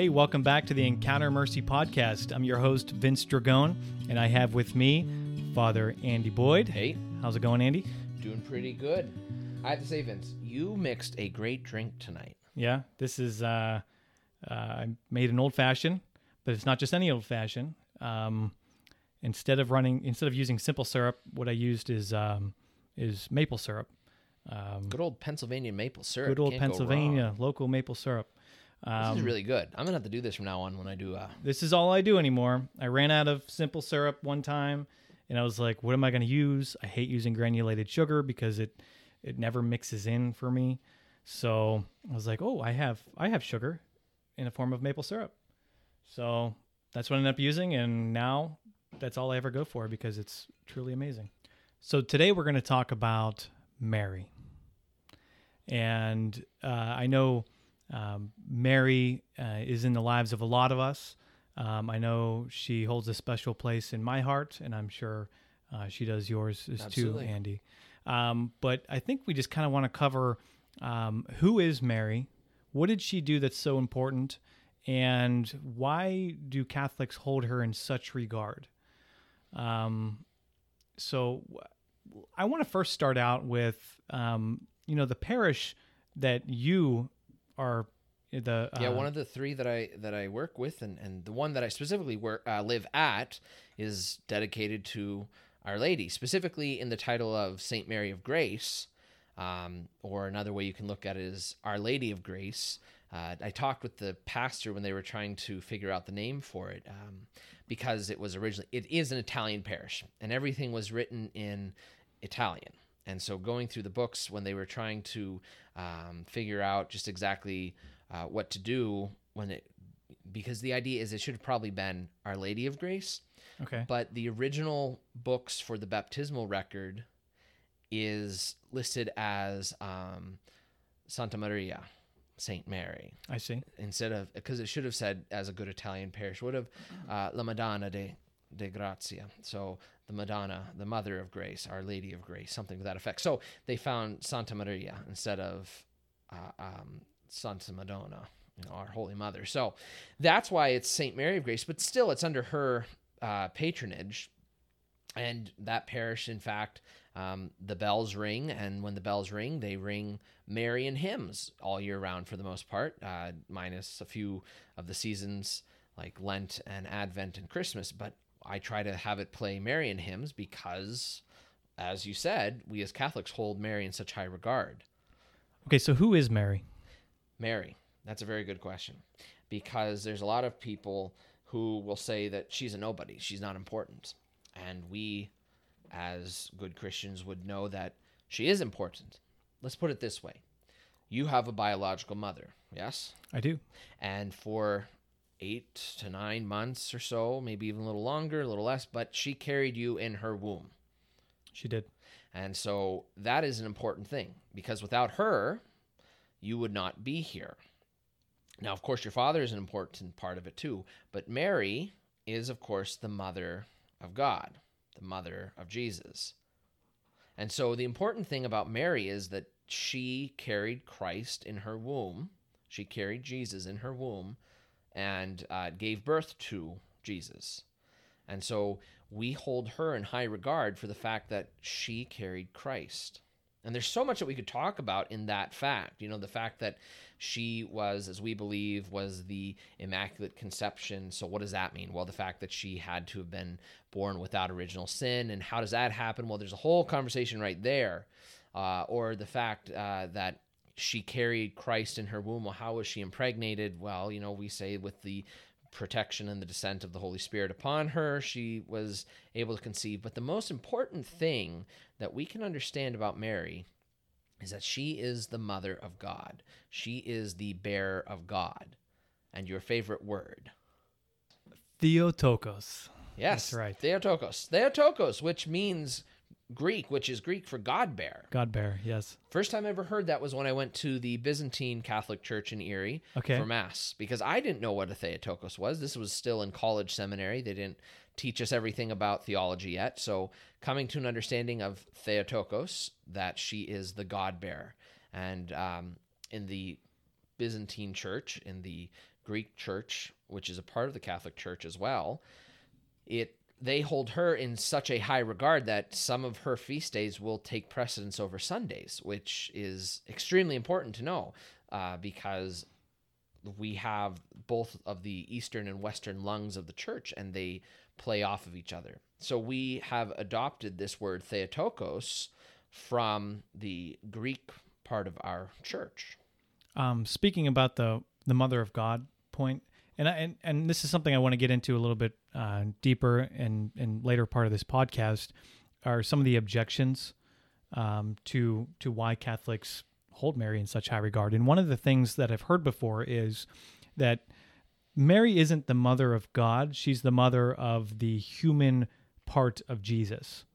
Hey, welcome back to the Encounter Mercy podcast. I'm your host, Vince Dragone, and I have with me Father Andy Boyd. Hey, How's it going, Andy? doing pretty good. I have to say, Vince, you mixed a great drink tonight. Yeah, this is, uh, uh, I made an old fashioned, but it's not just any old fashioned. Um, instead of running, instead of using simple syrup, what I used is, um, is maple syrup. Um, Good old Pennsylvania maple syrup. good old Can't Pennsylvania local maple syrup. This Um, is really good. I'm gonna have to do this from now on when I do. Uh, this is all I do anymore. I ran out of simple syrup one time and I was like, what am I going to use? I hate using granulated sugar because it it never mixes in for me. So I was like, oh, I have I have sugar in the form of maple syrup. So that's what I ended up using and now that's all I ever go for because it's truly amazing. So today we're going to talk about Mary. And uh, I know um, Mary uh, is in the lives of a lot of us. Um, I know she holds a special place in my heart, and I'm sure uh, she does yours as too, Andy. Um, but I think we just kind of want to cover um, who is Mary, what did she do that's so important, and why do Catholics hold her in such regard? Um, so I want to first start out with, um, you know, the parish that you are the yeah, uh, one of the three that I that I work with, and, and the one that I specifically work uh, live at, is dedicated to Our Lady, specifically in the title of Saint Mary of Grace. Um, or another way you can look at it is Our Lady of Grace. Uh, I talked with the pastor when they were trying to figure out the name for it, um, because it was originally it is an Italian parish, and everything was written in Italian. And so going through the books when they were trying to um, figure out just exactly uh, what to do when it because the idea is it should have probably been Our Lady of Grace, okay. but the original books for the baptismal record is listed as um, Santa Maria, Saint Mary, I see. instead of because it should have said as a good Italian parish would have uh, La Madonna de de Grazia. So the Madonna, the Mother of Grace, Our Lady of Grace, something to that effect. So they found Santa Maria instead of uh, um, Santa Madonna, you know, our Holy Mother. So that's why it's Saint Mary of Grace, but still it's under her uh, patronage. And that parish, in fact, um, the bells ring, and when the bells ring, they ring Marian hymns all year round for the most part, uh, minus a few of the seasons like Lent and Advent and Christmas. But I try to have it play Marian hymns because, as you said, we as Catholics hold Mary in such high regard. Okay, so who is Mary? Mary, that's a very good question because there's a lot of people who will say that she's a nobody, she's not important. And we, as good Christians, would know that she is important. Let's put it this way you have a biological mother, yes? I do. And for eight to nine months or so, maybe even a little longer, a little less, but she carried you in her womb. She did. And so that is an important thing because without her, you would not be here. Now, of course, your father is an important part of it too, but Mary is, of course, the mother of God, the mother of Jesus. And so the important thing about Mary is that she carried Christ in her womb, she carried Jesus in her womb, and uh, gave birth to Jesus. And so we hold her in high regard for the fact that she carried Christ. And there's so much that we could talk about in that fact. You know, the fact that she was, as we believe, was the Immaculate Conception. So, what does that mean? Well, the fact that she had to have been born without original sin. And how does that happen? Well, there's a whole conversation right there. Uh, or the fact uh, that she carried Christ in her womb. Well, how was she impregnated? Well, you know, we say with the protection and the descent of the Holy Spirit upon her, she was able to conceive. But the most important thing that we can understand about Mary is that she is the mother of God, she is the bearer of God. And your favorite word. Theotokos. Yes, That's right. Theotokos. Theotokos, which means Greek, which is Greek for God bear. God bear, yes. First time I ever heard that was when I went to the Byzantine Catholic Church in Erie Okay. for Mass because I didn't know what a Theotokos was. This was still in college seminary. They didn't teach us everything about theology yet. So, coming to an understanding of Theotokos, that she is the God bearer. And um, in the Byzantine Church, in the Greek church, which is a part of the Catholic Church as well, it they hold her in such a high regard that some of her feast days will take precedence over Sundays, which is extremely important to know uh, because we have both of the eastern and western lungs of the church and they play off of each other. So we have adopted this word theotokos from the Greek part of our church. Um, speaking about the the Mother of God point, and and and this is something I want to get into a little bit uh, deeper and and later part of this podcast are some of the objections um, to to why Catholics hold Mary in such high regard. And one of the things that I've heard before is that Mary isn't the mother of God; she's the mother of the human part of Jesus.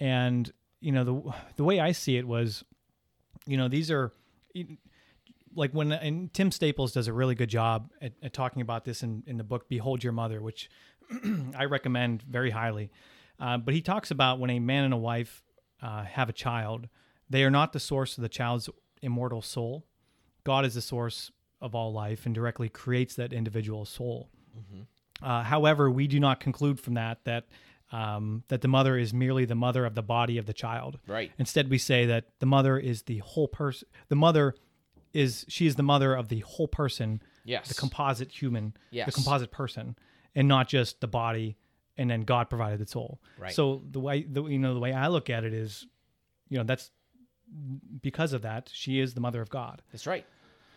And you know the the way I see it was, you know, these are like when and Tim Staples does a really good job at, at talking about this in, in the book Behold Your Mother, which I recommend very highly. Uh, but he talks about when a man and a wife uh, have a child, they are not the source of the child's immortal soul. God is the source of all life and directly creates that individual soul. Mm-hmm. Uh, however, we do not conclude from that that um, that the mother is merely the mother of the body of the child. Right. Instead, we say that the mother is the whole person. The mother is she is the mother of the whole person. Yes. The composite human. Yes. The composite person, and not just the body. And then God provided the soul. Right. So the way the you know the way I look at it is, you know, that's because of that she is the mother of God. That's right.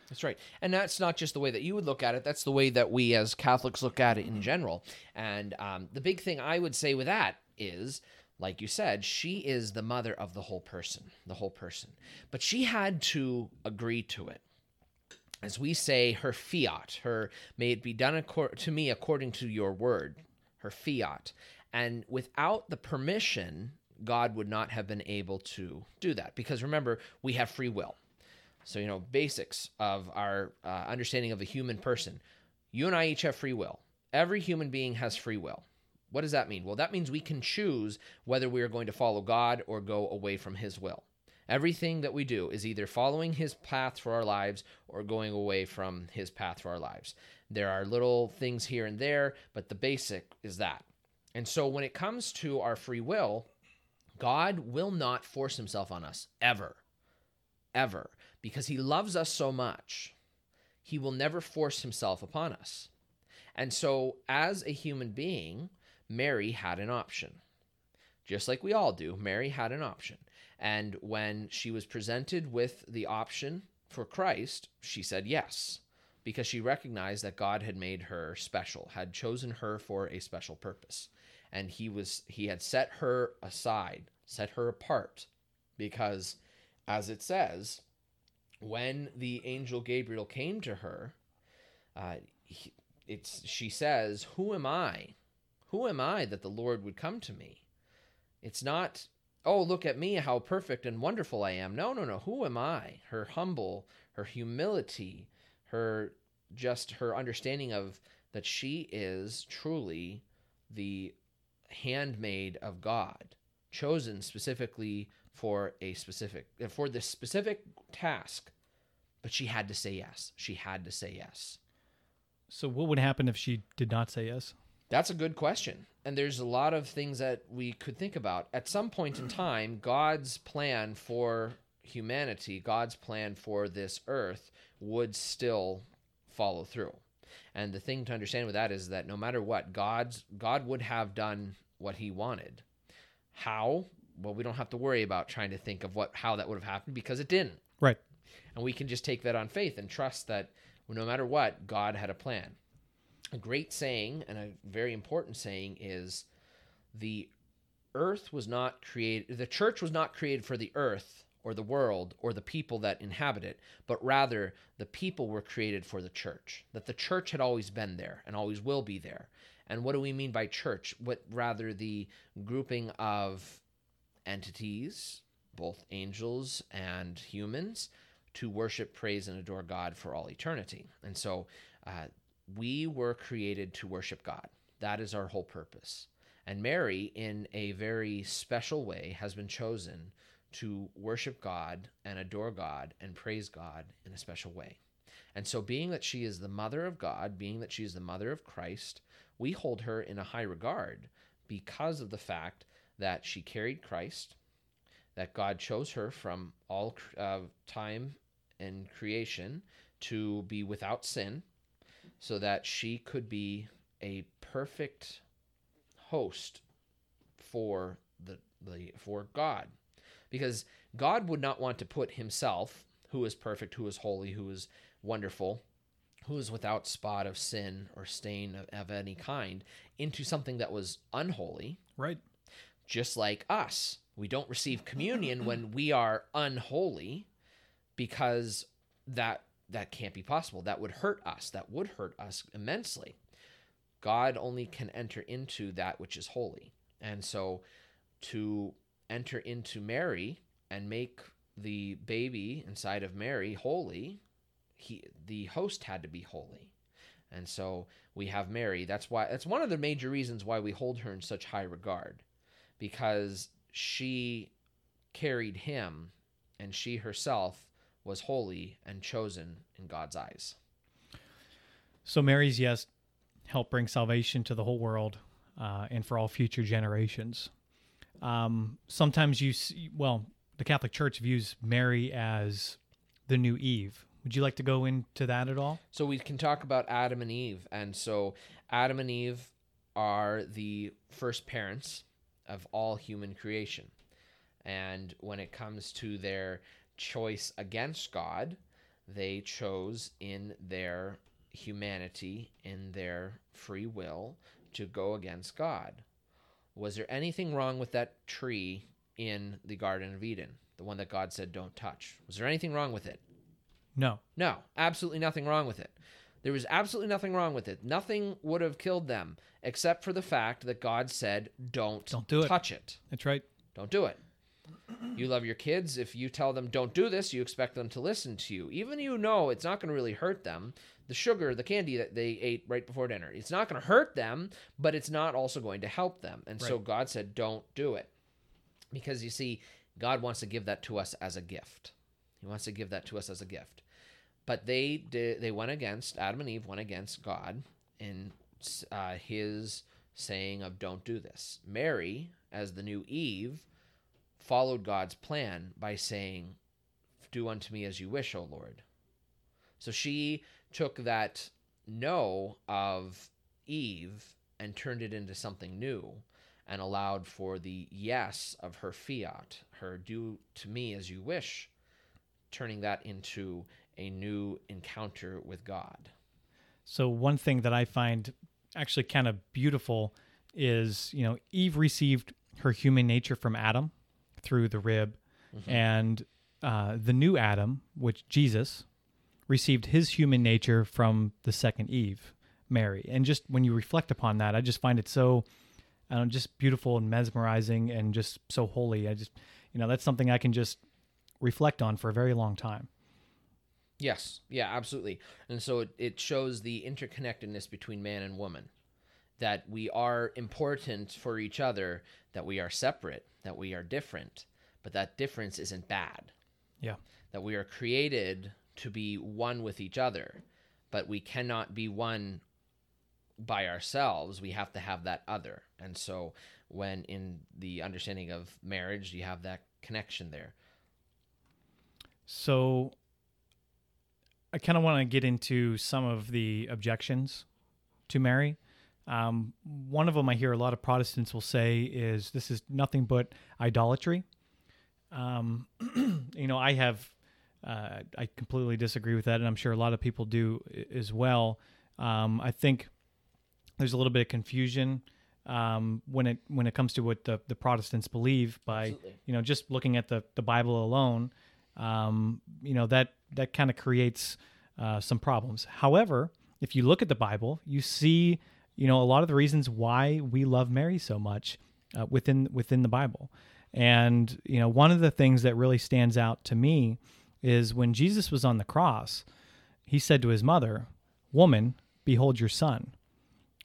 That's right. And that's not just the way that you would look at it, that's the way that we as Catholics look at it in general. And um, the big thing I would say with that is, like you said, she is the mother of the whole person, the whole person. But she had to agree to it. As we say, her fiat, her may it be done to me according to your word, her fiat. And without the permission, God would not have been able to do that. Because remember, we have free will. So, you know, basics of our uh, understanding of a human person. You and I each have free will. Every human being has free will. What does that mean? Well, that means we can choose whether we are going to follow God or go away from His will. Everything that we do is either following His path for our lives or going away from His path for our lives. There are little things here and there, but the basic is that. And so when it comes to our free will, God will not force Himself on us ever. Ever because he loves us so much, he will never force himself upon us. And so, as a human being, Mary had an option. Just like we all do, Mary had an option. And when she was presented with the option for Christ, she said yes, because she recognized that God had made her special, had chosen her for a special purpose. And he was he had set her aside, set her apart, because as it says, when the angel Gabriel came to her, uh, he, it's she says, "Who am I? Who am I that the Lord would come to me?" It's not, "Oh, look at me, how perfect and wonderful I am." No, no, no. Who am I? Her humble, her humility, her just her understanding of that she is truly the handmaid of God, chosen specifically for a specific for this specific task but she had to say yes she had to say yes so what would happen if she did not say yes that's a good question and there's a lot of things that we could think about at some point in time god's plan for humanity god's plan for this earth would still follow through and the thing to understand with that is that no matter what god's god would have done what he wanted how well, we don't have to worry about trying to think of what how that would have happened because it didn't. Right. And we can just take that on faith and trust that no matter what, God had a plan. A great saying and a very important saying is the earth was not created the church was not created for the earth or the world or the people that inhabit it, but rather the people were created for the church. That the church had always been there and always will be there. And what do we mean by church? What rather the grouping of entities, both angels and humans, to worship, praise, and adore God for all eternity. And so uh, we were created to worship God. That is our whole purpose. And Mary, in a very special way, has been chosen to worship God and adore God and praise God in a special way. And so, being that she is the mother of God, being that she is the mother of Christ, we hold her in a high regard because of the fact that she carried Christ, that God chose her from all uh, time and creation to be without sin, so that she could be a perfect host for the, the for God. Because God would not want to put himself, who is perfect, who is holy, who is wonderful, who is without spot of sin or stain of, of any kind, into something that was unholy. Right. Just like us. We don't receive communion when we are unholy because that that can't be possible. That would hurt us. That would hurt us immensely. God only can enter into that which is holy. And so to enter into Mary and make the baby inside of Mary holy, he the host had to be holy. And so we have Mary. That's why that's one of the major reasons why we hold her in such high regard because she carried him and she herself was holy and chosen in God's eyes. So Mary's yes help bring salvation to the whole world uh, and for all future generations. Um, sometimes you see, well, the Catholic Church views Mary as the new Eve. Would you like to go into that at all? So we can talk about Adam and Eve. And so Adam and Eve are the first parents of all human creation. And when it comes to their choice against God, they chose in their humanity, in their free will, to go against God. Was there anything wrong with that tree in the Garden of Eden, the one that God said don't touch? Was there anything wrong with it? No. No, absolutely nothing wrong with it. There was absolutely nothing wrong with it. Nothing would have killed them except for the fact that God said, "Don't, Don't do it." touch it. That's right. Don't do it." You love your kids. If you tell them don't do this, you expect them to listen to you. Even you know it's not going to really hurt them. The sugar, the candy that they ate right before dinner, it's not going to hurt them, but it's not also going to help them. And so God said, don't do it. Because you see, God wants to give that to us as a gift. He wants to give that to us as a gift. But they did, they went against Adam and Eve went against God in uh, his saying of don't do this. Mary, as the new Eve, followed God's plan by saying, "Do unto me as you wish, O Lord." So she took that no of Eve and turned it into something new and allowed for the yes of her fiat, her do to me as you wish, turning that into a new encounter with God. So one thing that I find actually kind of beautiful is, you know, Eve received her human nature from Adam through the rib, and uh, the new Adam, which Jesus, received his human nature from the second Eve, Mary. And just when you reflect upon that, I just find it so, I don't know, just beautiful and mesmerizing and just so holy. I just, you know, that's something I can just reflect on for a very long time. Yes, yeah, absolutely. And so it, it shows the interconnectedness between man and woman. That we are important for each other, that we are separate, that we are different, but that difference isn't bad. Yeah. That we are created to be one with each other, but we cannot be one by ourselves. We have to have that other. And so when in the understanding of marriage, you have that connection there. So I kind of want to get into some of the objections to Mary. Um, one of them I hear a lot of Protestants will say is this is nothing but idolatry. Um, you know, I have, uh, I completely disagree with that, and I'm sure a lot of people do as well. Um, I think there's a little bit of confusion um, when it when it comes to what the, the Protestants believe by Absolutely. you know just looking at the the Bible alone. Um, you know that that kind of creates uh, some problems. However, if you look at the Bible, you see you know a lot of the reasons why we love Mary so much uh, within within the Bible. And you know one of the things that really stands out to me is when Jesus was on the cross, he said to his mother, "Woman, behold your son,"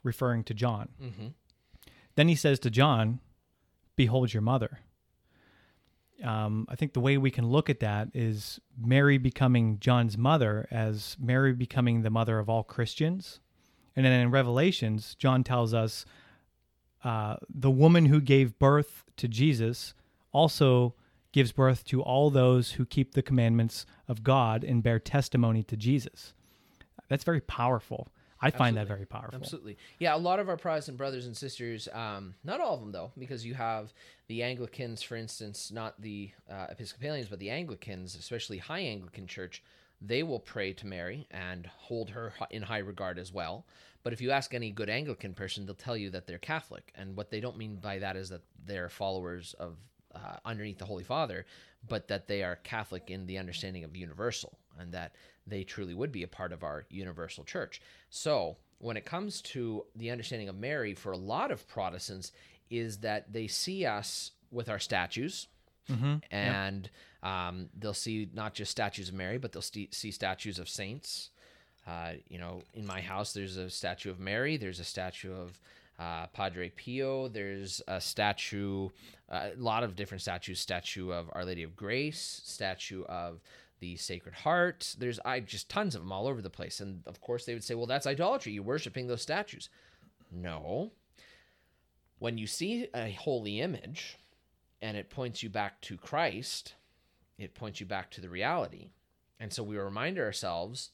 referring to John. Mm-hmm. Then he says to John, Behold your mother. um, I think the way we can look at that is Mary becoming John's mother as Mary becoming the mother of all Christians. And then in Revelations, John tells us uh, the woman who gave birth to Jesus also gives birth to all those who keep the commandments of God and bear testimony to Jesus. That's very powerful. I find that very powerful. Absolutely. Yeah, a lot of our Protestant brothers and sisters, um, not all of them though, because you have the Anglicans, for instance, not the uh, Episcopalians, but the Anglicans, especially High Anglican Church, they will pray to Mary and hold her in high regard as well. But if you ask any good Anglican person, they'll tell you that they're Catholic. And what they don't mean by that is that they're followers of uh, underneath the Holy Father, but that they are Catholic in the understanding of universal and that they truly would be a part of our universal church. So, when it comes to the understanding of Mary for a lot of Protestants, is that they see us with our statues, Mm-hmm. and um, they'll see not just statues of Mary, but they'll st- see statues of saints. Uh, you know, in my house, there's a statue of Mary. There's a statue of uh, Padre Pio. There's a statue, uh, a lot of different statues. Statue of Our Lady of Grace. Statue of the Sacred Heart. There's I just tons of them all over the place. And of course, they would say, "Well, that's idolatry. You're worshiping those statues." No. When you see a holy image, and it points you back to Christ, it points you back to the reality. And so we remind ourselves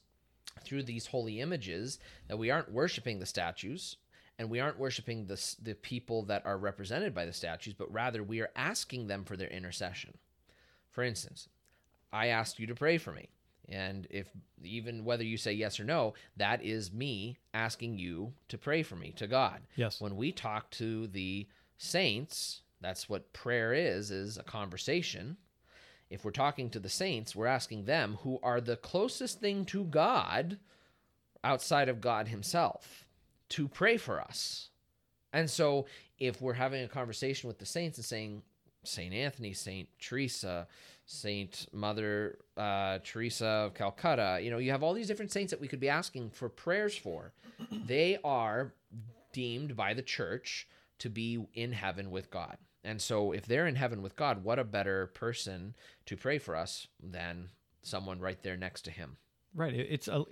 through these holy images that we aren't worshiping the statues and we aren't worshiping the, the people that are represented by the statues, but rather we are asking them for their intercession. For instance, I asked you to pray for me. And if even whether you say yes or no, that is me asking you to pray for me to God Yes. when we talk to the saints that's what prayer is is a conversation. If we're talking to the saints we're asking them who are the closest thing to god outside of god himself to pray for us. And so if we're having a conversation with the saints and saying saint anthony saint teresa saint mother uh, teresa of calcutta you know you have all these different saints that we could be asking for prayers for. They are deemed by the church to be in heaven with God. And so if they're in heaven with God, what a better person to pray for us than someone right there next to him. Right. It's a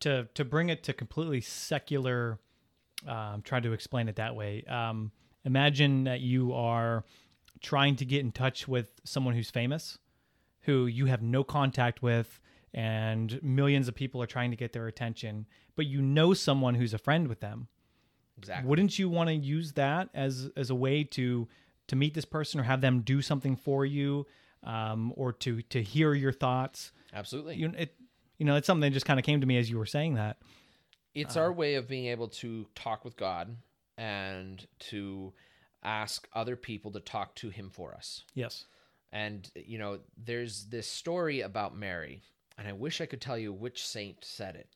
to to bring it to completely secular. Um, try to explain it that way. Um, imagine that you are trying to get in touch with someone who's famous, who you have no contact with, and millions of people are trying to get their attention, but you know someone who's a friend with them. Exactly. Wouldn't you want to use that as as a way to to meet this person or have them do something for you, um, or to to hear your thoughts? Absolutely. you it you know it's something that just kind of came to me as you were saying that it's our way of being able to talk with God and to ask other people to talk to him for us. yes And, you know, there's this story about Mary, and I wish I could tell you which saint said it,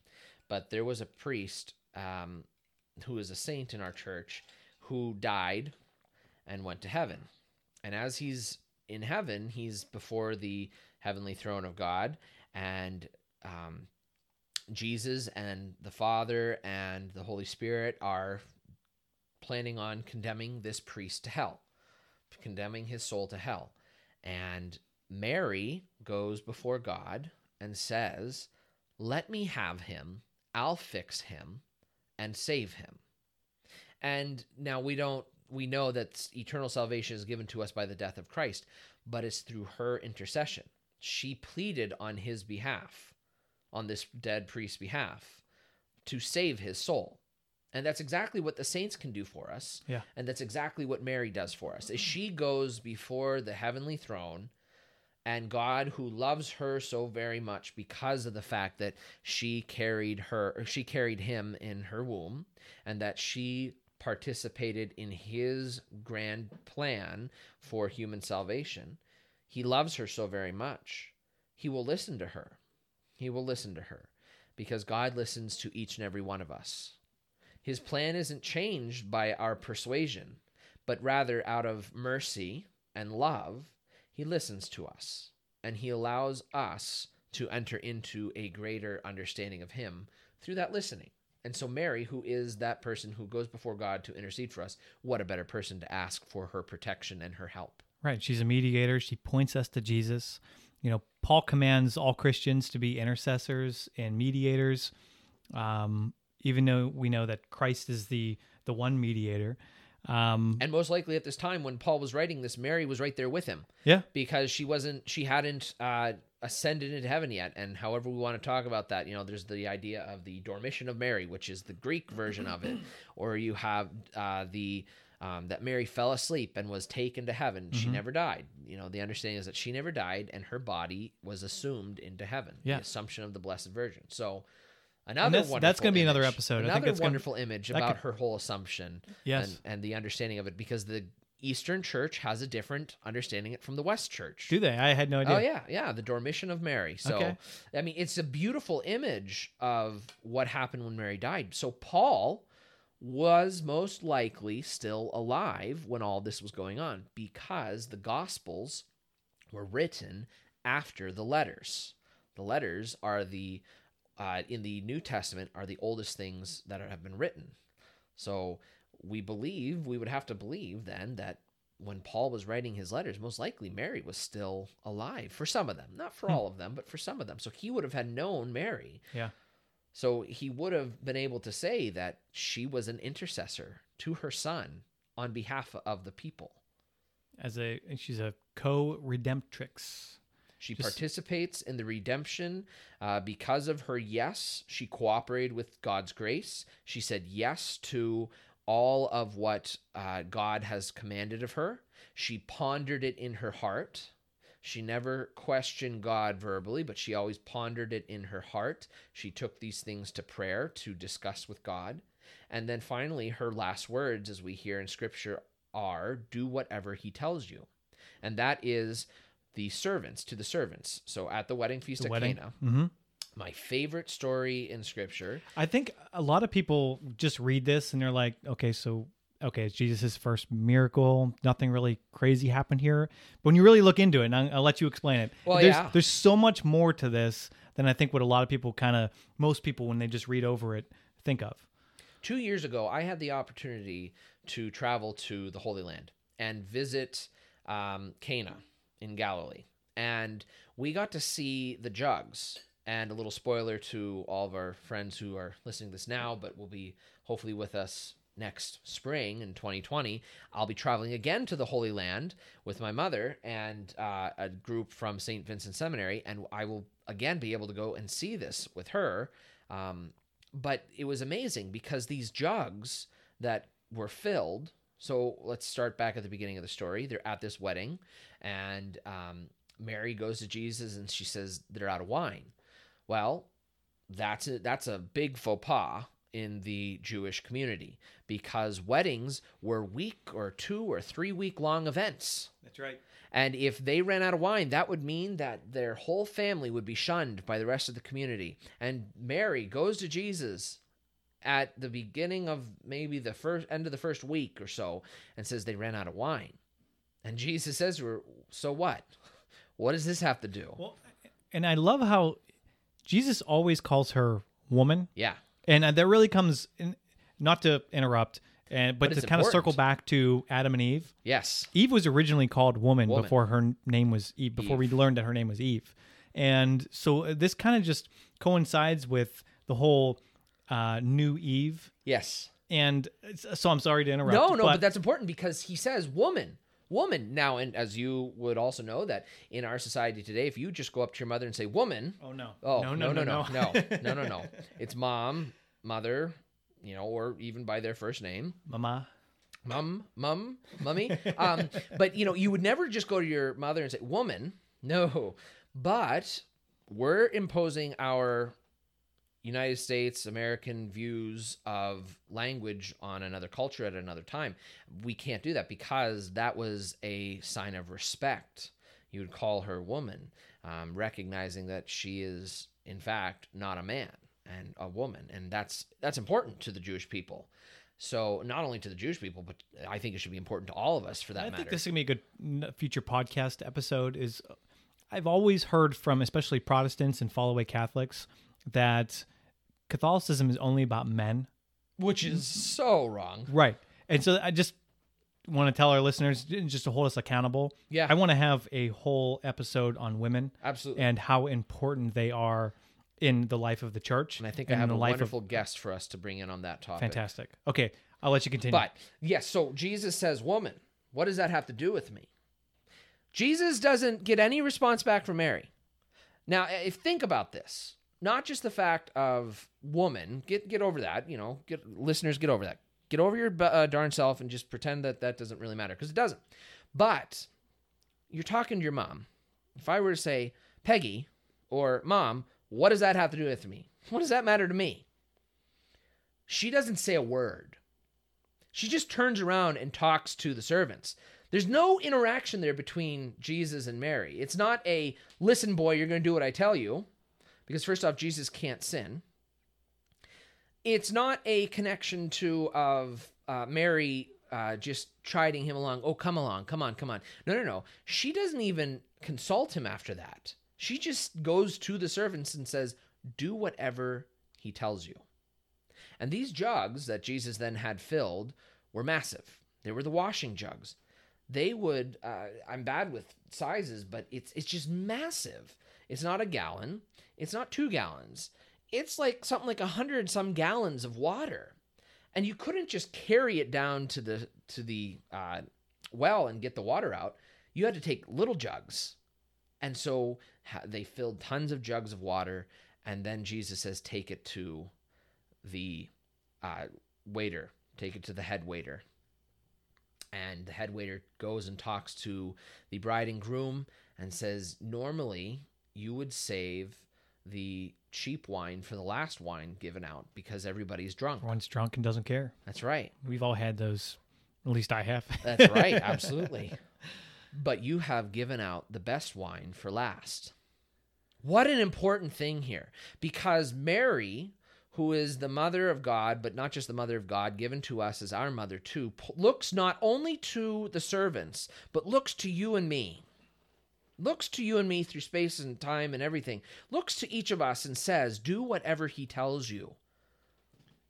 but there was a priest um, who is a saint in our church who died and went to heaven. And as he's in heaven, he's before the heavenly throne of God, and um, Jesus and the Father and the Holy Spirit are planning on condemning this priest to hell, condemning his soul to hell. And Mary goes before God and says, Let me have him. I'll fix him and save him. And now we don't, we know that eternal salvation is given to us by the death of Christ, but it's through her intercession. She pleaded on his behalf, on this dead priest's behalf, to save his soul. And that's exactly what the saints can do for us. Yeah. And that's exactly what Mary does for us. Is she goes before the heavenly throne and God who loves her so very much because of the fact that she carried her she carried him in her womb and that she participated in his grand plan for human salvation. He loves her so very much. He will listen to her. He will listen to her because God listens to each and every one of us. His plan isn't changed by our persuasion, but rather out of mercy and love, he listens to us and he allows us to enter into a greater understanding of him through that listening. And so, Mary, who is that person who goes before God to intercede for us, what a better person to ask for her protection and her help. Right. She's a mediator. She points us to Jesus. You know, Paul commands all Christians to be intercessors and mediators. Um, even though we know that Christ is the the one mediator. Um, And most likely at this time when Paul was writing this, Mary was right there with him yeah. because she wasn't, she hadn't uh, ascended into heaven yet. And however we want to talk about that, you know, there's the idea of the dormition of Mary, which is the Greek version of it, or you have uh, the um, that Mary fell asleep and was taken to heaven. She Mhm. never died. You know, the understanding is that she never died and her body was assumed into heaven. Yeah. The assumption of the Blessed Virgin. So And another that's- that's gonna be another episode. I think Another that's gonna- wonderful image about could- her whole assumption Yes. and, and the understanding of it because the Eastern Church has a different understanding it from the West Church. Do they? I had no oh, idea. Oh yeah, yeah, the Dormition of Mary. So Okay. I mean, it's a beautiful image of what happened when Mary died. So Paul was most likely still alive when all this was going on because the Gospels were written after the letters. The letters are the uh, in the New Testament are the oldest things that have been written. So we believe we would have to believe then that when Paul was writing his letters, most likely Mary was still alive for some of them, not for Hmm. all of them, but for some of them. So he would have had known Mary. Yeah. So he would have been able to say that she was an intercessor to her son on behalf of the people. As a she's a co-redemptrix. She Just- participates in the redemption uh, because of her yes. She cooperated with God's grace. She said yes to all of what uh, God has commanded of her. She pondered it in her heart. She never questioned God verbally, but she always pondered it in her heart. She took these things to prayer to discuss with God. And then finally, her last words, as we hear in Scripture, are do whatever he tells you. And that is the servants to the servants. So at the wedding feast The at wedding. Cana, hmm my favorite story in Scripture. I think a lot of people just read this and they're like, okay, so okay, it's Jesus' first miracle. Nothing really crazy happened here. But when you really look into it, and I'll, I'll let you explain it. Well, there's, yeah. there's so much more to this than I think what a lot of people kind of, most people when they just read over it, think of. Two years ago, I had the opportunity to travel to the Holy Land and visit um, Cana in Galilee. And we got to see the jugs. And a little spoiler to all of our friends who are listening to this now, but will be hopefully with us next spring in 2020. I'll be traveling again to the Holy Land with my mother and uh, a group from St. Vincent Seminary. And I will again be able to go and see this with her. Um, but it was amazing because these jugs that were filled. So let's start back at the beginning of the story. They're at this wedding, and um, Mary goes to Jesus and she says they're out of wine. Well, that's a, that's a big faux pas in the Jewish community because weddings were week or two or three week long events. That's right. And if they ran out of wine, that would mean that their whole family would be shunned by the rest of the community. And Mary goes to Jesus at the beginning of maybe the first end of the first week or so and says they ran out of wine. And Jesus says to her, So what? What does this have to do? Well, and I love how Jesus always calls her woman. Yeah. And uh, that really comes in, not to interrupt, and but, But to kind of circle back to Adam and Eve. Yes. Eve was originally called woman, Woman. before her name was Eve. Before we learned that her name was Eve, and so uh, this kind of just coincides with the whole uh, new Eve. Yes. And so I'm sorry to interrupt. No, no, but, that's important because he says woman. Woman. Now, and as you would also know that in our society today, if you just go up to your mother and say woman, oh no, Oh no, no no, no no no, no no no! It's mom, mother, you know, or even by their first name, Mama. mum, mum, mummy. Um, but you know, you would never just go to your mother and say woman. No, but we're imposing our United States American views of language on another culture at another time. We can't do that because that was a sign of respect. You would call her woman, um, recognizing that she is in fact not a man and a woman, and that's that's important to the Jewish people. So not only to the Jewish people, but I think it should be important to all of us for that I matter. I think this is gonna be a good future podcast episode. Is I've always heard from especially Protestants and follow away Catholics that Catholicism is only about men. which is so wrong. Right. And so I just want to tell our listeners just to hold us accountable. Yeah. I want to have a whole episode on women Absolutely. and how important they are in the life of the church. And I think I have a wonderful guest for us to bring in on that topic. fantastic. Okay, I'll let you continue. But yes, so Jesus says, Woman, what does that have to do with me? Jesus doesn't get any response back from Mary. Now, if think about this, not just the fact of woman, get get over that, you know, get listeners get over that. Get over your uh, darn self and just pretend that that doesn't really matter because it doesn't. But you're talking to your mom. If I were to say, Peggy or mom, what does that have to do with me? What does that matter to me? She doesn't say a word. She just turns around and talks to the servants. There's no interaction there between Jesus and Mary. It's not a listen, boy, you're going to do what I tell you, because first off, Jesus can't sin. It's not a connection to of uh, Mary uh, just chiding him along. Oh, come along, come on, come on. No, no, no. She doesn't even consult him after that. She just goes to the servants and says, "Do whatever he tells you." And these jugs that Jesus then had filled were massive. They were the washing jugs. They would. Uh, I'm bad with sizes, but it's it's just massive. It's not a gallon. It's not two gallons. It's like something like a hundred some gallons of water, and you couldn't just carry it down to the to the uh, well and get the water out. You had to take little jugs, and so they filled tons of jugs of water. And then Jesus says, "Take it to the uh, waiter, take it to the head waiter. And the head waiter goes and talks to the bride and groom and says, Normally, you would save the cheap wine for the last wine given out because everybody's drunk. One's drunk and doesn't care. That's right. We've all had those. At least I have. That's right. Absolutely. But you have given out the best wine for last. What an important thing here because Mary, who is the mother of God, but not just the mother of God, given to us as our mother too, looks not only to the servants, but looks to you and me. Looks to you and me through space and time and everything. Looks to each of us and says, Do whatever he tells you.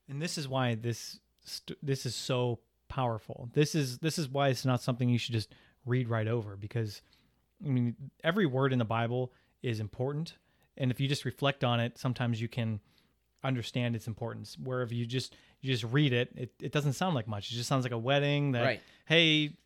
and this is why this st- this is so powerful. This is this is why it's not something you should just read right over because I mean every word in the Bible is important, and if you just reflect on it, sometimes you can understand its importance. Where if you just you just read it, it, it doesn't sound like much. It just sounds like a wedding that Right. hey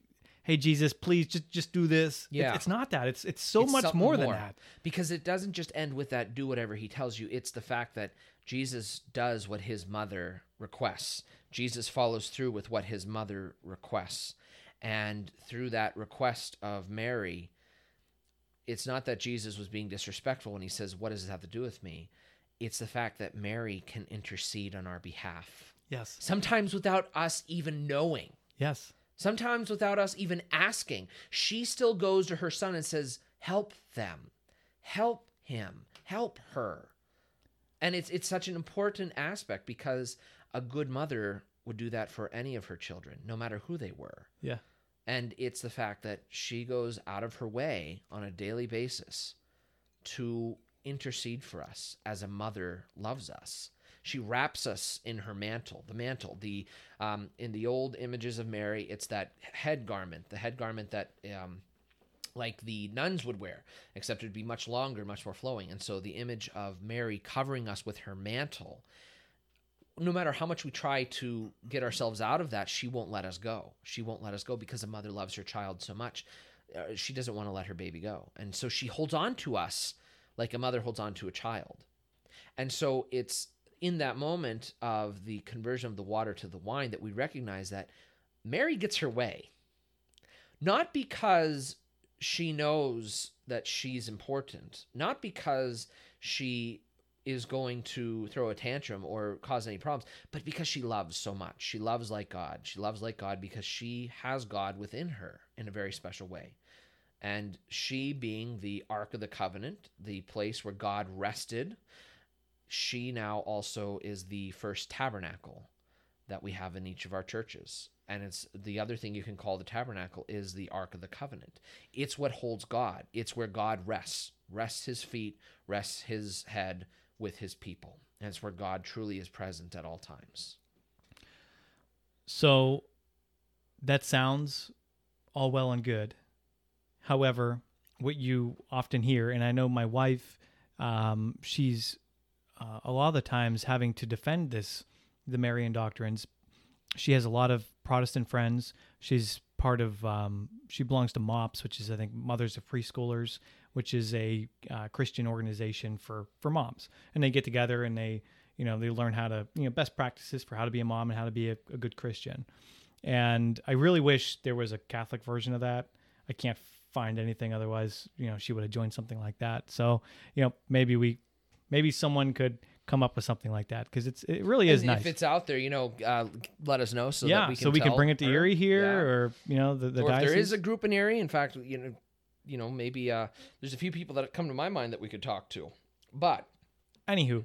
hey Jesus, please just just do this. Yeah. it's not that. It's it's so It's much something more than that. Because it doesn't just end with that do whatever he tells you. It's the fact that Jesus does what his mother requests. Jesus follows through with what his mother requests. And through that request of Mary, it's not that Jesus was being disrespectful when he says, What does this have to do with me? It's the fact that Mary can intercede on our behalf. Yes. Sometimes without us even knowing. Yes. Sometimes without us even asking, she still goes to her son and says, "Help them. Help him. Help her." And it's it's such an important aspect because a good mother would do that for any of her children, no matter who they were. Yeah. And it's the fact that she goes out of her way on a daily basis to intercede for us as a mother loves us. She wraps us in her mantle, the mantle. The um, in the old images of Mary, it's that head garment, the head garment that um, like the nuns would wear, except it'd be much longer, much more flowing. And so the image of Mary covering us with her mantle, no matter how much we try to get ourselves out of that, she won't let us go. She won't let us go because a mother loves her child so much. Uh, she doesn't want to let her baby go. And so she holds on to us like a mother holds on to a child. And so it's in that moment of the conversion of the water to the wine that we recognize that Mary gets her way. Not because she knows that she's important, not because she is going to throw a tantrum or cause any problems, but because she loves so much. She loves like God. She loves like God because she has God within her in a very special way. And she, being the Ark of the Covenant, the place where God rested, she now also is the first tabernacle that we have in each of our churches. And it's the other thing you can call the tabernacle is the Ark of the Covenant. It's what holds God. It's where God rests, rests his feet, rests his head with his people. And it's where God truly is present at all times. So that sounds all well and good. However, what you often hear, and I know my wife, um, she's uh, a lot of the times having to defend this, the Marian doctrines. She has a lot of Protestant friends. She's part of, um, she belongs to MOPS, which is, I think, Mothers of Preschoolers, which is a uh, Christian organization for, for moms. And they get together and they, you know, they learn how to, you know, best practices for how to be a mom and how to be a, a good Christian. And I really wish there was a Catholic version of that. I can't find anything otherwise, you know, she would have joined something like that. So, you know, maybe we, maybe someone could come up with something like that because it's it really is And nice. If it's out there, you know, uh, let us know so yeah, that we can so we can bring it to her. Erie here, Yeah. or you know, the, the or if there is a group in Erie. In fact, you know, you know, maybe uh, there's a few people that come to my mind that we could talk to. But Anywho,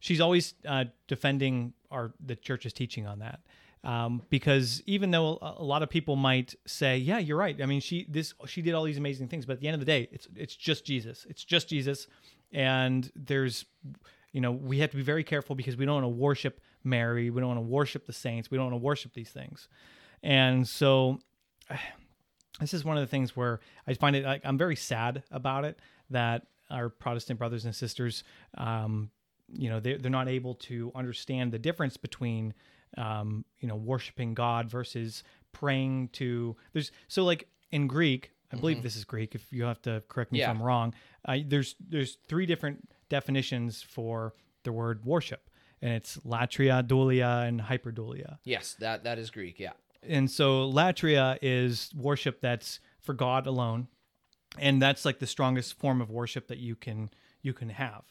she's always uh, defending our the church's teaching on that. Um, because even though a, a lot of people might say, "Yeah, you're right," I mean, she this she did all these amazing things, but at the end of the day, it's it's just Jesus. It's just Jesus, and there's, you know, we have to be very careful because we don't want to worship Mary, we don't want to worship the saints, we don't want to worship these things, and so this is one of the things where I find it like I'm very sad about it that our Protestant brothers and sisters, um, you know, they're, they're not able to understand the difference between, um, you know, worshiping God versus praying to. There's so like in Greek, I believe this is Greek. If you have to correct me Yeah. if I'm wrong, uh, there's there's three different definitions for the word worship, and it's latria, dulia, and hyperdulia yes, that that is Greek. Yeah. and so latria is worship that's for God alone, and that's like the strongest form of worship that you can you can have.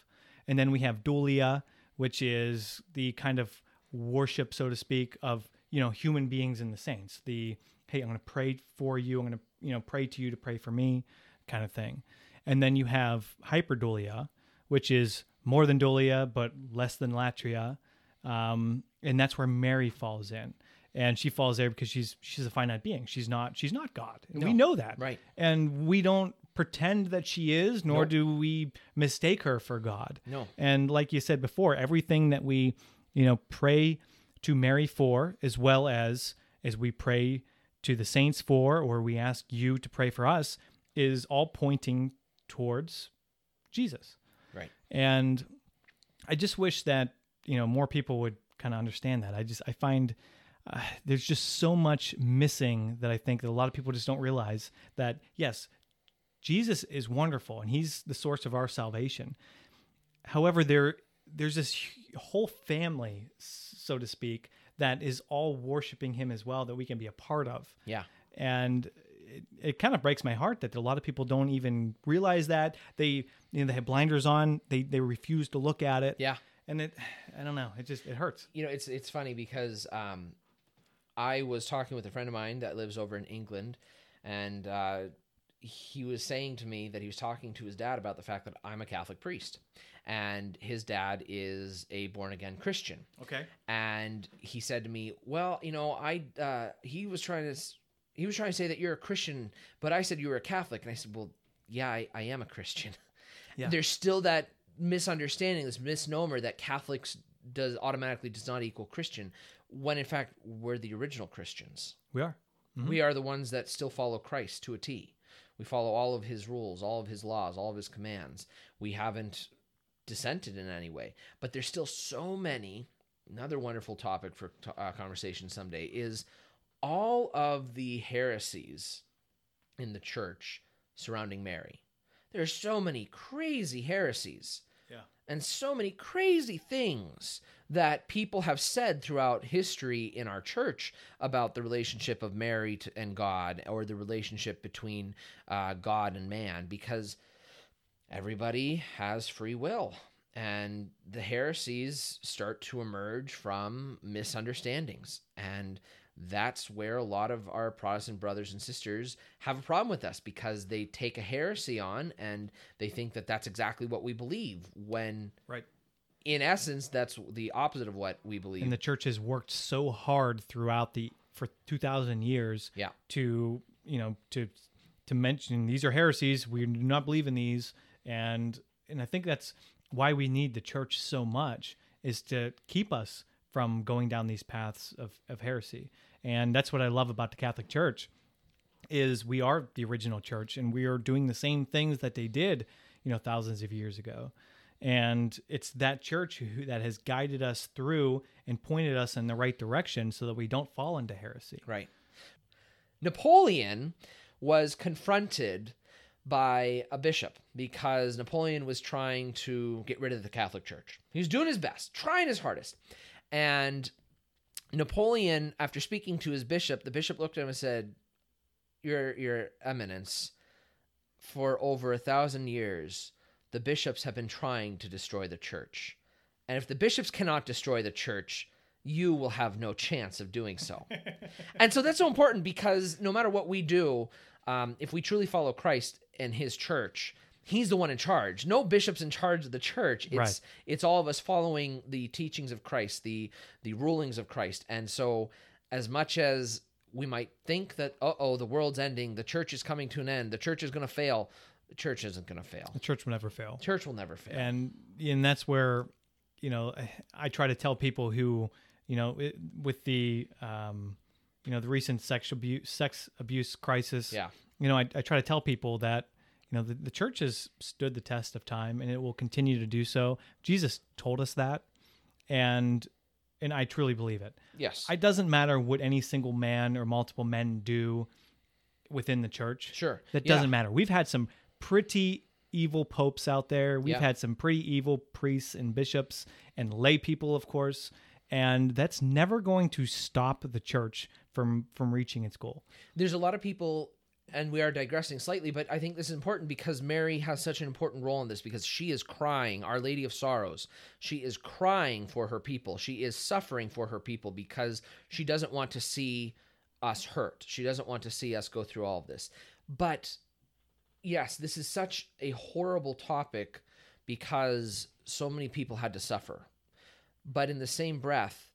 And then we have dulia, which is the kind of worship, so to speak, of you know human beings and the saints. The hey, I'm going to pray for you. I'm going to you know pray to you to pray for me, kind of thing. And then you have hyperdulia, which is more than dulia but less than latria, um, and that's where Mary falls in. And she falls there because she's she's a finite being. She's not she's not God, and we know that, Right. And we don't pretend that she is, nor Nope. do we mistake her for God. No. And like you said before, everything that we, you know, pray to Mary for, as well as as we pray to the saints for, or we ask you to pray for us, is all pointing towards Jesus. Right. And I just wish that you know more people would kind of understand that. I just I find uh, there's just so much missing that I think that a lot of people just don't realize that yes, Jesus is wonderful and he's the source of our salvation. However, there there's this whole family, so to speak, that is all worshiping him as well that we can be a part of Yeah. and it, it kind of breaks my heart that a lot of people don't even realize that they you know they have blinders on they they refuse to look at it Yeah. and it i don't know it just it hurts you know it's it's funny because um, I was talking with a friend of mine that lives over in England, and uh, he was saying to me that he was talking to his dad about the fact that I'm a Catholic priest, and his dad is a born again Christian, okay and he said to me, "Well, you know, I uh, he was trying to he was trying to say that you're a Christian, but I said you were a Catholic," and I said, "Well, yeah, I, I am a Christian." Yeah. There's still that misunderstanding, this misnomer that Catholics does automatically does not equal Christian, when in fact we're the original Christians. we are We are the ones that still follow Christ to a T. We follow all of his rules, all of his laws, all of his commands. We haven't dissented in any way. But there's still so many. Another wonderful topic for uh, conversation someday is all of the heresies in the church surrounding Mary. There's so many crazy heresies and so many crazy things that people have said throughout history in our church about the relationship of Mary to, and God, or the relationship between uh, God and man, because everybody has free will. And the heresies start to emerge from misunderstandings. And that's where a lot of our Protestant brothers and sisters have a problem with us because they take a heresy on and they think that that's exactly what we believe when right. in essence that's the opposite of what we believe. And the church has worked so hard throughout the for 2000 years yeah. to you know to to mention these are heresies we do not believe in these. And and i think that's why we need the church so much is to keep us from going down these paths of, of heresy And that's what I love about the Catholic Church is we are the original church and we are doing the same things that they did, you know, thousands of years ago. And it's that church who, that has guided us through and pointed us in the right direction so that we don't fall into heresy. Right. Napoleon was confronted by a bishop because Napoleon was trying to get rid of the Catholic Church. He was doing his best, trying his hardest. And Napoleon, after speaking to his bishop, the bishop looked at him and said, Your your eminence, for over a thousand years, the bishops have been trying to destroy the church. And if the bishops cannot destroy the church, you will have no chance of doing so. and so that's so important because no matter what we do, um, if we truly follow Christ and his church, he's the one in charge. No bishop's in charge of the church. It's Right. it's all of us following the teachings of Christ, the the rulings of Christ. And so as much as we might think that uh-oh, the world's ending, the church is coming to an end, the church is going to fail, the church isn't going to fail. The church will never fail. church will never fail. and and that's where you know I try to tell people who you know it, with the um, you know the recent sex abuse sex abuse crisis. Yeah. You know, I, I try to tell people that you know the, the church has stood the test of time and it will continue to do so. Jesus told us that, and and I truly believe it. yes. It doesn't matter what any single man or multiple men do within the church. Sure. That Yeah. doesn't matter. We've had some pretty evil popes out there. We've Yeah. had some pretty evil priests and bishops and lay people, of course. And that's never going to stop the church from from reaching its goal. there's a lot of people and we are digressing slightly but i think this is important because mary has such an important role in this because she is crying. Our lady of sorrows she is crying for her people. She is suffering for her people because she doesn't want to see us hurt. She doesn't want to see us go through all of this. But yes this is such a horrible topic because so many people had to suffer. But in the same breath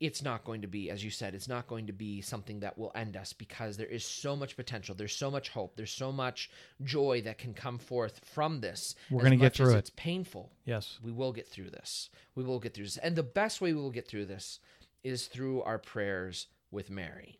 it's not going to be, as you said, it's not going to be something that will end us because there is so much potential. There's so much hope. There's so much joy that can come forth from this. We're gonna get much as through it. It's painful. Yes. We will get through this. We will get through this. And the best way we will get through this is through our prayers with Mary.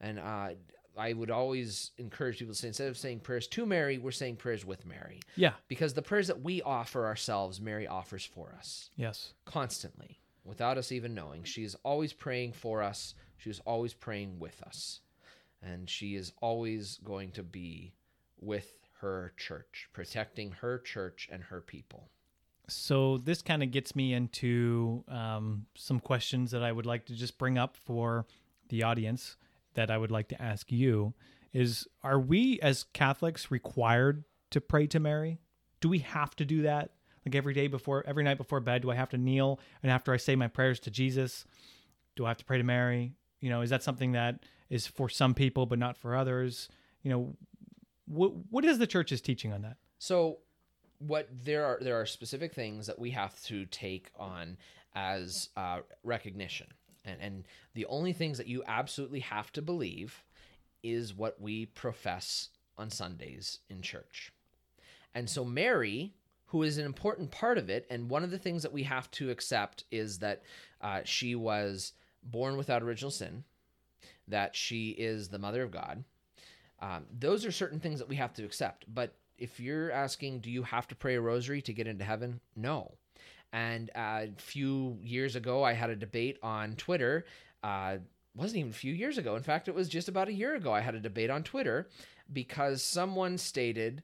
And uh, I would always encourage people to say, instead of saying prayers to Mary, we're saying prayers with Mary. Yeah. Because the prayers that we offer ourselves, Mary offers for us Yes. constantly without us even knowing. She is always praying for us. She is always praying with us. And she is always going to be with her church, protecting her church and her people. So this kind of gets me into um, some questions that I would like to just bring up for the audience that I would like to ask you is are we as Catholics required to pray to Mary? Do we have to do that? Like every day before every night before bed, do I have to kneel and after I say my prayers to Jesus, do I have to pray to Mary? You know, is that something that is for some people but not for others? You know, what what is the church's teaching on that? So what there are there are specific things that we have to take on as uh, recognition. And and the only things that you absolutely have to believe is what we profess on Sundays in church. And so Mary, who is an important part of it, and one of the things that we have to accept is that uh, she was born without original sin, that she is the mother of God. Um, those are certain things that we have to accept. But if you're asking, do you have to pray a rosary to get into heaven? No. And uh, a few years ago, I had a debate on Twitter. Uh, wasn't even a few years ago. In fact, it was just about a year ago. I had a debate on Twitter because someone stated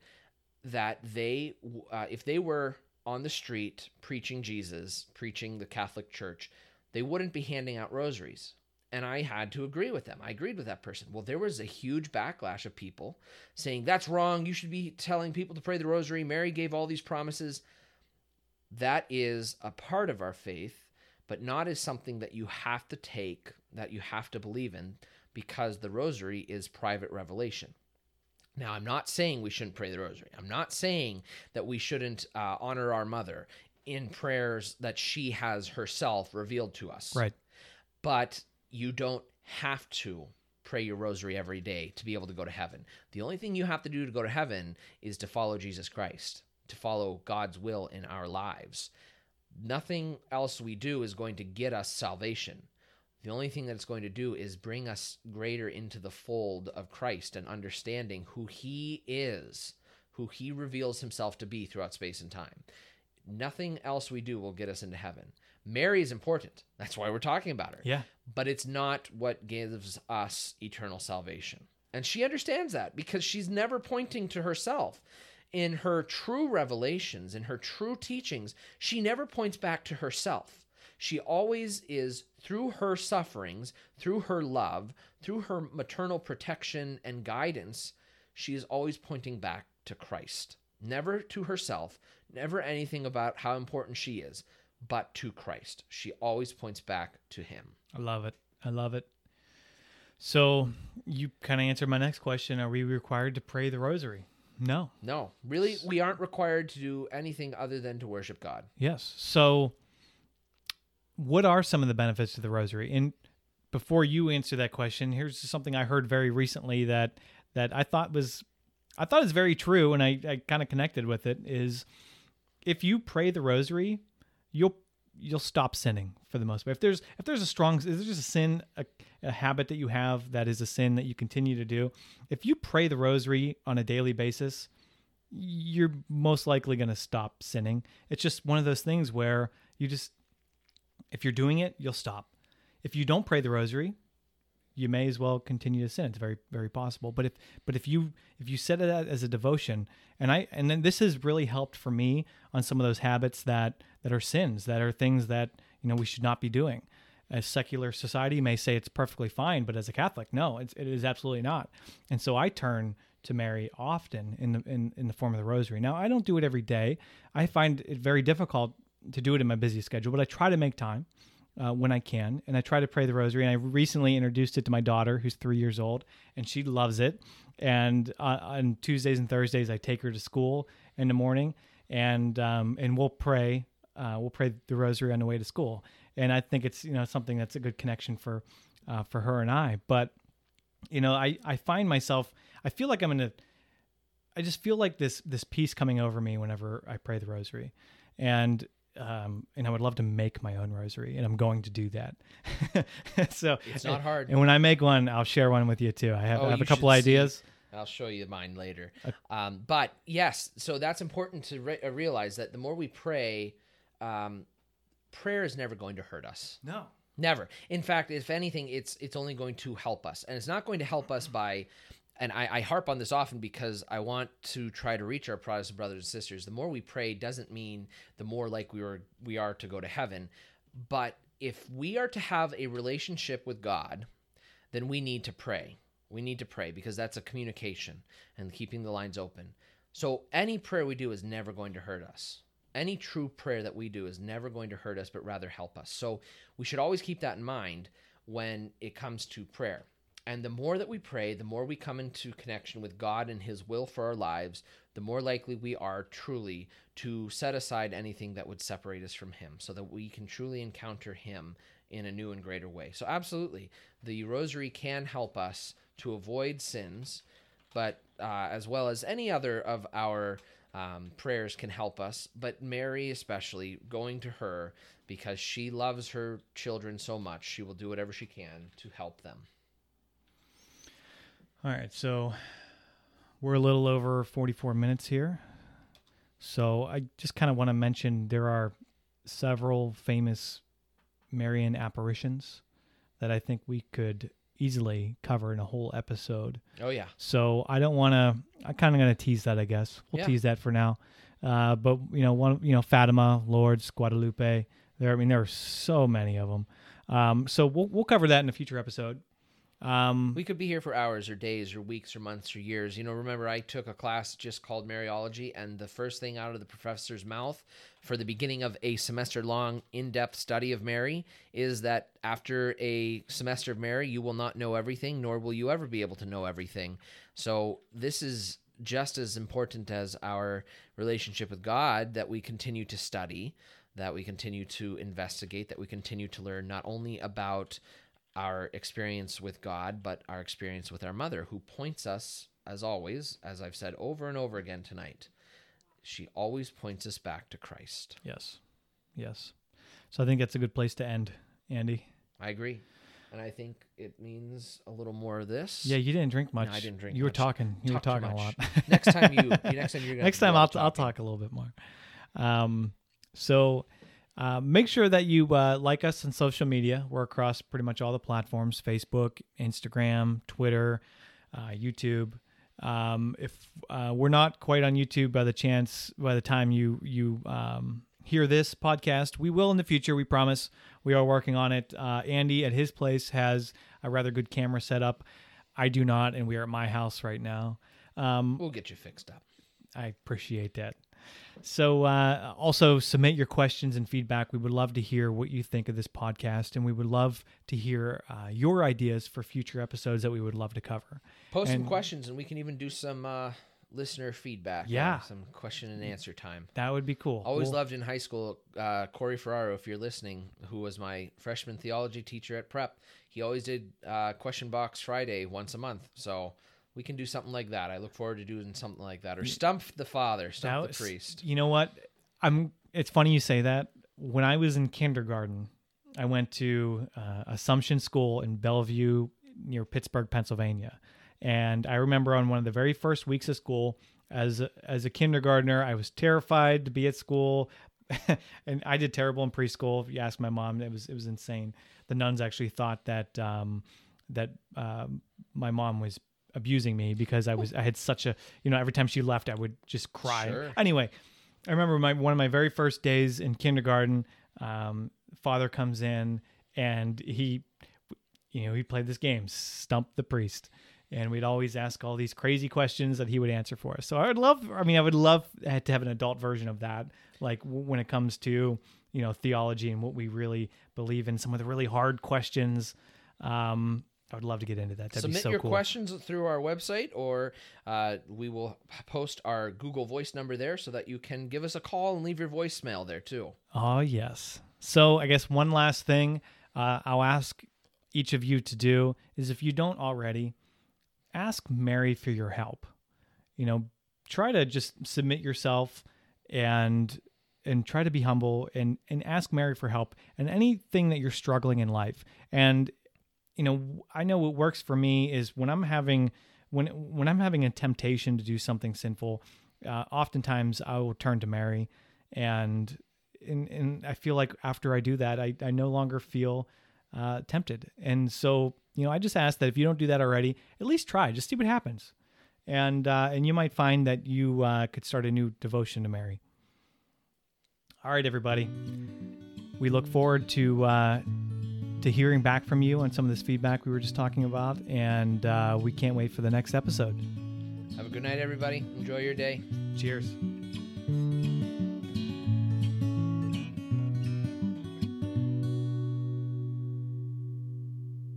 that they, uh, if they were on the street preaching Jesus, preaching the Catholic Church, they wouldn't be handing out rosaries. And I had to agree with them. I agreed with that person. Well, there was a huge backlash of people saying, that's wrong. You should be telling people to pray the rosary. Mary gave all these promises. That is a part of our faith, but not as something that you have to take, that you have to believe in, because the rosary is private revelation. Now, I'm not saying we shouldn't pray the rosary. I'm not saying that we shouldn't uh, honor our mother in prayers that she has herself revealed to us. Right. But you don't have to pray your rosary every day to be able to go to heaven. The only thing you have to do to go to heaven is to follow Jesus Christ, to follow God's will in our lives. Nothing else we do is going to get us salvation. The only thing that it's going to do is bring us greater into the fold of Christ and understanding who he is, who he reveals himself to be throughout space and time. Nothing else we do will get us into heaven. Mary is important. That's why we're talking about her. Yeah. But it's not what gives us eternal salvation. And she understands that because she's never pointing to herself. In her true revelations, in her true teachings, she never points back to herself. She always is, through her sufferings, through her love, through her maternal protection and guidance, she is always pointing back to Christ. Never to herself, never anything about how important she is, but to Christ. She always points back to him. I love it. I love it. So you kind of answered my next question. Are we required to pray the rosary? No. No, really, we aren't required to do anything other than to worship God. Yes. So what are some of the benefits of the rosary? And before you answer that question, here's something I heard very recently that that I thought was I thought is very true and I, I kind of connected with it is if you pray the rosary, you'll you'll stop sinning for the most part. If there's if there's a strong if there's a sin a, a habit that you have that is a sin that you continue to do, if you pray the rosary on a daily basis, you're most likely going to stop sinning. It's just one of those things where you just if you're doing it, you'll stop. If you don't pray the rosary, you may as well continue to sin. It's very, very possible. But if, but if you, if you set it as a devotion, and I, and then this has really helped for me on some of those habits that that are sins, that are things that you know we should not be doing. A secular society may say it's perfectly fine, but as a Catholic, no, it's, it is absolutely not. And so I turn to Mary often in the in, in the form of the Rosary. Now I don't do it every day. I find it very difficult to do it in my busy schedule, but I try to make time uh, when I can, and I try to pray the Rosary. And I recently introduced it to my daughter, who's three years old, and she loves it. And uh, on Tuesdays and Thursdays, I take her to school in the morning, and um, and we'll pray. Uh, we'll pray the Rosary on the way to school, and I think it's you know something that's a good connection for uh, for her and I. But you know, I I find myself, I feel like I'm in a, I just feel like this this peace coming over me whenever I pray the Rosary, and um, and I would love to make my own rosary, and I'm going to do that. so It's not hard. And when I make one, I'll share one with you too. I have, Oh, I have a couple ideas. I'll show you mine later. Uh, Um, but yes, so that's important to re- uh, realize that the more we pray, um, prayer is never going to hurt us. No. Never. In fact, if anything, it's it's only going to help us, and it's not going to help us by. And I, I harp on this often because I want to try to reach our Protestant brothers and sisters. The more we pray doesn't mean the more like we are we are to go to heaven, but if we are to have a relationship with God, then we need to pray. We need to pray because that's a communication and keeping the lines open. So any prayer we do is never going to hurt us. Any true prayer that we do is never going to hurt us, but rather help us. So we should always keep that in mind when it comes to prayer. And the more that we pray, the more we come into connection with God and His will for our lives, the more likely we are truly to set aside anything that would separate us from Him so that we can truly encounter Him in a new and greater way. So, absolutely, the rosary can help us to avoid sins, but uh, as well as any other of our um, prayers can help us. But Mary, especially, going to her because she loves her children so much, she will do whatever she can to help them. All right, so we're a little over 44 minutes here. So I just kind of want to mention there are several famous Marian apparitions that I think we could easily cover in a whole episode. Oh, yeah. So I don't want to. I'm kind of going to tease that, I guess. We'll Yeah. tease that for now. Uh, but you know, one, you know, Fatima, Lourdes, Guadalupe. There, I mean, there are so many of them. Um, so we'll we'll cover that in a future episode. Um, We could be here for hours or days or weeks or months or years. You know, remember I took a class just called Mariology, and the first thing out of the professor's mouth for the beginning of a semester long in depth study of Mary is that after a semester of Mary, you will not know everything, nor will you ever be able to know everything. So, this is just as important as our relationship with God that we continue to study, that we continue to investigate, that we continue to learn not only about our experience with God, but our experience with our mother, who points us, as always, as I've said over and over again tonight, she always points us back to Christ. yes, yes. So I think that's a good place to end, Andy. I agree. and I think it means a little more of this. Yeah, you didn't drink much. I didn't drink You were talking. You Talk were talking a lot. next time you, you next time you're gonna Next time I'll I'll talk a little bit more. Um, so uh, make sure that you uh, like us on social media. We're across pretty much all the platforms: Facebook, Instagram, Twitter, uh, YouTube. Um, if uh, we're not quite on YouTube by the chance by the time you you um, hear this podcast, we will in the future. We promise. We are working on it. Uh, Andy at his place has a rather good camera setup. I do not, and we are at my house right now. Um, We'll get you fixed up. I appreciate that. So, uh, also submit your questions and feedback. We would love to hear what you think of this podcast, and we would love to hear uh, your ideas for future episodes that we would love to cover. Post some questions, and we can even do some uh, listener feedback. Yeah. some question and answer time. That would be cool. Always We'll- loved in high school, uh, Corey Ferraro, if you're listening, who was my freshman theology teacher at prep. He always did uh, question box Friday once a month. So we can do something like that. I look forward to doing something like that. Or stump the father, stump was- the priest. You know what? I'm. It's funny you say that. When I was in kindergarten, I went to uh, Assumption School in Bellevue, near Pittsburgh, Pennsylvania, and I remember on one of the very first weeks of school, as a, as a kindergartner, I was terrified to be at school, and I did terrible in preschool. If you ask my mom, it was it was insane. The nuns actually thought that um, that um, my mom was abusing me because I was I had such a you know every time she left I would just cry. Sure. Anyway, I remember my one of my very first days in kindergarten. Um, father comes in and he, you know, he played this game, stump the priest, and we'd always ask all these crazy questions that he would answer for us. So I would love, I mean, I would love to have an adult version of that, like when it comes to you know theology and what we really believe in, some of the really hard questions. Um, I would love to get into that. That'd Submit be so your cool. questions through our website, or uh, we will post our Google Voice number there so that you can give us a call and leave your voicemail there too. Oh, yes. So, I guess one last thing uh, I'll ask each of you to do is if you don't already, ask Mary for your help. You know, try to just submit yourself and and try to be humble and and ask Mary for help and anything that you're struggling in life. And you know, I know what works for me is when I'm having when when I'm having a temptation to do something sinful, uh, oftentimes I will turn to Mary, and and and I feel like after I do that, I I no longer feel uh, tempted. And so you know, I just ask that if you don't do that already, at least try, just see what happens, and uh, and you might find that you uh, could start a new devotion to Mary. All right, everybody. We look forward to uh, to hearing back from you on some of this feedback we were just talking about, and uh, we can't wait for the next episode. Have a good night, everybody. Enjoy your day. Cheers.